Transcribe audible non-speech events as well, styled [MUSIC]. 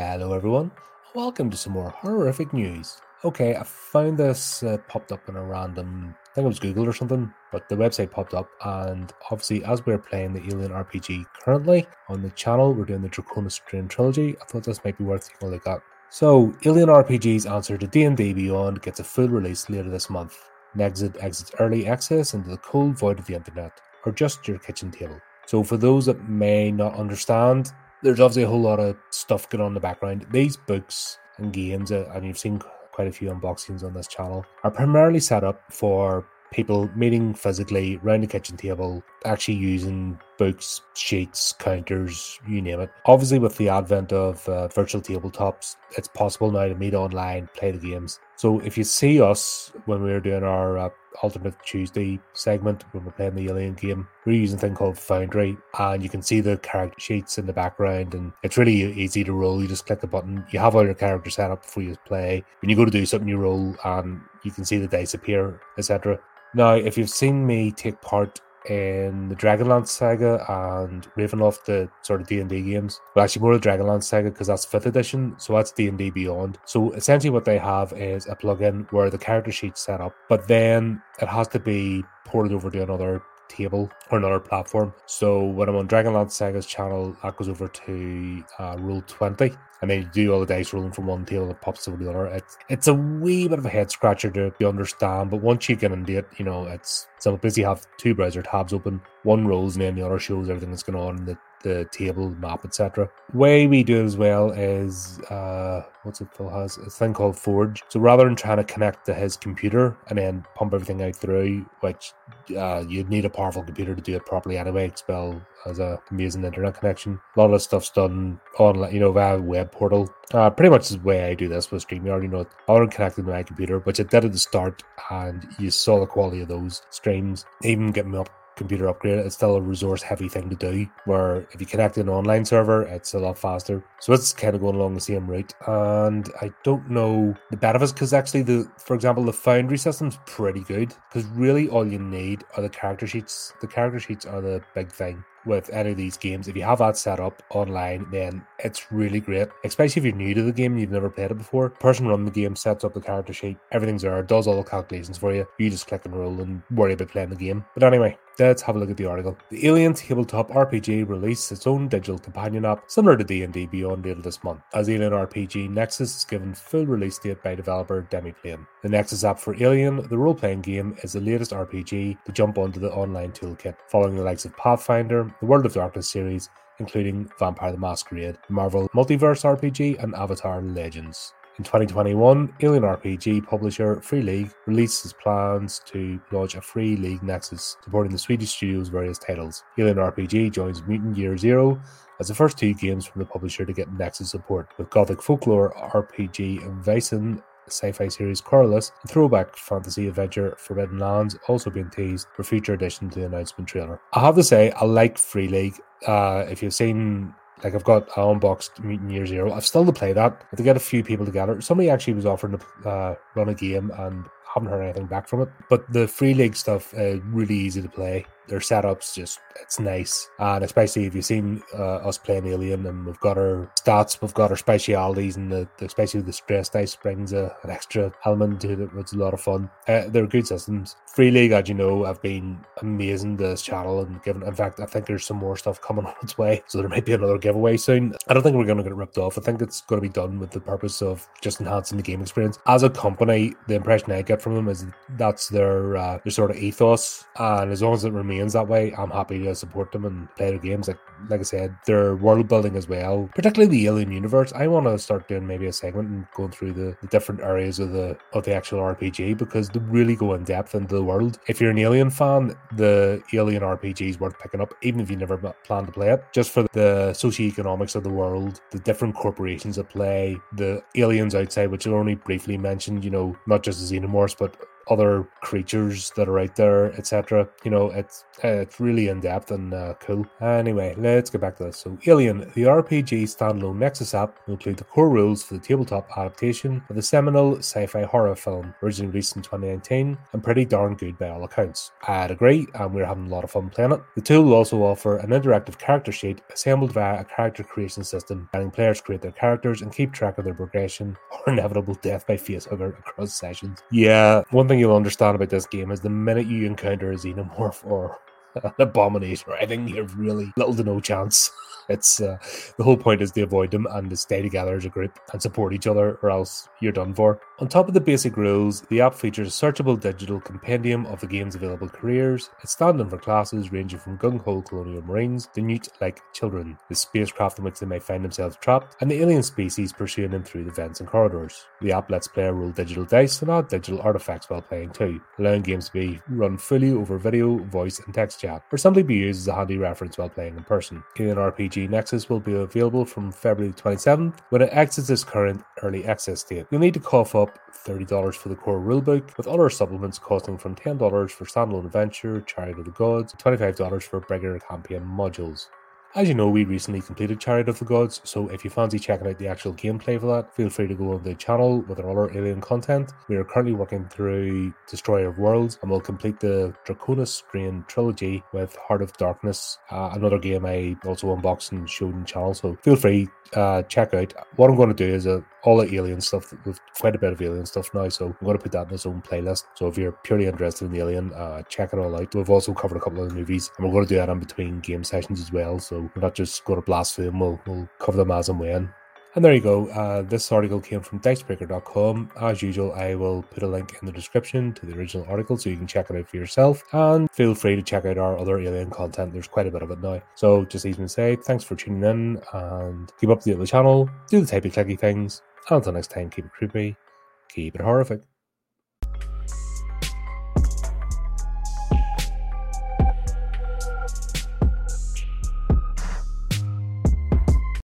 Hello, everyone. Welcome to some more horrific news. Okay, I found this uh, popped up in a random, I think it was Google or something, but the website popped up. And obviously, as we're playing the Alien RPG currently on the channel, we're doing the Draconis Strain trilogy. I thought this might be worth taking a look at. So, Alien RPG's answer to D&D Beyond gets a full release later this month. Nexus exits early access into the cold void of the internet, or just your kitchen table. So, for those that may not understand, there's obviously a whole lot of stuff going on in the background. These books and games, uh, and you've seen quite a few unboxings on this channel, are primarily set up for people meeting physically around the kitchen table, actually using books, sheets, counters, you name it. Obviously, with the advent of uh, virtual tabletops, it's possible now to meet online, play the games. So, if you see us when we were doing our uh, alternate Tuesday segment when we're playing the Alien game, we're using a thing called Foundry, and you can see the character sheets in the background, and it's really easy to roll. You just click the button, you have all your characters set up before you play. When you go to do something, you roll, and you can see the dice appear, etc. Now, if you've seen me take part in the Dragonlance saga and Ravenloft, the sort of D and D games. Well, actually, more the Dragonlance saga because that's fifth edition, so that's D and D Beyond. So essentially, what they have is a plugin where the character sheet's set up, but then it has to be ported over to another table or another platform. So when I'm on Dragonlance Saga's channel, that goes over to uh, Roll Twenty, and then you do all the dice rolling from one table and pops over the other. It's it's a wee bit of a head scratcher to, to understand, but once you get into it, you know it's so basically have two browser tabs open. One rolls and then the other shows everything that's going on in the the table, map, etc. Way we do it as well is uh what's it Phil has? a thing called Forge. So rather than trying to connect to his computer and then pump everything out through, which uh, you'd need a powerful computer to do it properly anyway, Spell has a amazing internet connection. A lot of the stuff's done online, you know, via web portal. Uh, pretty much the way I do this with StreamYard, you know, I already connected to my computer, which it did at the start, and you saw the quality of those streams, even getting me up computer upgrade, it's still a resource heavy thing to do. Where if you connect an online server, it's a lot faster. So it's kind of going along the same route. And I don't know the benefits because actually, the for example, the Foundry system's pretty good because really all you need are the character sheets. The character sheets are the big thing with any of these games. If you have that set up online, then it's really great. Especially if you're new to the game, and you've never played it before. Person running the game sets up the character sheet, everything's there, does all the calculations for you. You just click and roll and worry about playing the game. But anyway, let's have a look at the article. The Alien Tabletop RPG released its own digital companion app, similar to D&D Beyond later this month. As Alien RPG, Nexus is given full release date by developer Demiplane. The Nexus app for Alien, the role-playing game, is the latest RPG to jump onto the online toolkit, following the likes of Pathfinder, the World of Darkness series, including Vampire the Masquerade, Marvel Multiverse RPG, and Avatar Legends. In 2021, Alien RPG publisher Free League released its plans to launch a free League Nexus supporting the Swedish studio's various titles. Alien RPG joins Mutant Year Zero as the first two games from the publisher to get Nexus support, with Gothic Folklore RPG and Invasion sci-fi series Coriolis and throwback fantasy adventure Forbidden Lands also being teased for future addition to the announcement trailer. I have to say, I like Free League. Uh, if you've seen like I've got I unboxed Mutant Year Zero. I've still to play that. Have to get a few people together. Somebody actually was offering to uh, run a game and haven't heard anything back from it. But the free league stuff uh, really easy to play their setups just it's nice. And especially if you've seen uh, us playing alien and we've got our stats we've got our specialities and the, especially the stress dice brings a, an extra element to it it's a lot of fun. Uh, they're good systems. Free league as you know have been amazing to this channel and given in fact i think there's some more stuff coming [LAUGHS] on its way so there might be another giveaway soon. I don't think we're going to get ripped off. I think it's going to be done with the purpose of just enhancing the game experience. As a company the impression i get from them is that's their uh, their sort of ethos and as long as it remains remains that way, I'm happy to support them and play their games. Like like I said, their world building as well, particularly the Alien universe. I want to start doing maybe a segment and going through the, the different areas of the of the actual RPG because they really go in depth into the world. If you're an Alien fan, the Alien RPG is worth picking up, even if you never plan to play it, just for the socioeconomics of the world, the different corporations at play, the aliens outside, which are only briefly mentioned. You know, not just the xenomorphs, but other creatures that are out there, etc. You know, it's it's really in depth and uh, cool. Anyway, let's get back to this. So, Alien, the RPG standalone Nexus app, will include the core rules for the tabletop adaptation of the seminal sci-fi horror film originally released in 2019, and pretty darn good by all accounts. I'd agree, and we're having a lot of fun playing it. The tool will also offer an interactive character sheet assembled via a character creation system, letting players create their characters and keep track of their progression or [LAUGHS] inevitable death by facehugger across sessions. Yeah, one thing you'll understand about this game is the minute you encounter a xenomorph or [LAUGHS] an abomination or anything, you have really little to no chance. [LAUGHS] It's uh, the whole point is to avoid them and to stay together as a group and support each other, or else you're done for. On top of the basic rules, the app features a searchable digital compendium of the game's available careers. It's standing for classes ranging from gung ho colonial marines to newt like children, the spacecraft in which they may find themselves trapped, and the alien species pursuing them through the vents and corridors. The app lets player roll digital dice and add digital artifacts while playing too, allowing games to be run fully over video, voice, and text chat, or simply be used as a handy reference while playing in person. Alien RPG Nexus will be available from February 27th when it exits its current early access state. You'll need to cough up $30 for the core rulebook, with other supplements costing from $10 for standalone adventure, Chariot of the Gods, $25 for regular campaign modules. As you know, we recently completed Chariot of the Gods, so if you fancy checking out the actual gameplay for that, feel free to go on the channel with our other alien content. We are currently working through Destroyer of Worlds, and we'll complete the Draconis Strain trilogy with Heart of Darkness, uh, another game I also unboxed and showed in channel, so feel free uh, check out. What I'm going to do is uh, all the alien stuff. We've quite a bit of alien stuff now, so I'm going to put that in its own playlist. So if you're purely interested in the alien, uh, check it all out. We've also covered a couple of the movies, and we're going to do that in between game sessions as well. So we're not just going to blast through them. We'll, we'll cover them as and when. And there you go. Uh, this article came from dicebreaker.com. As usual, I will put a link in the description to the original article so you can check it out for yourself. And feel free to check out our other alien content. There's quite a bit of it now. So just leave me say thanks for tuning in and keep up to the channel. Do the typey clicky things. Until next time, keep it creepy, keep it horrific.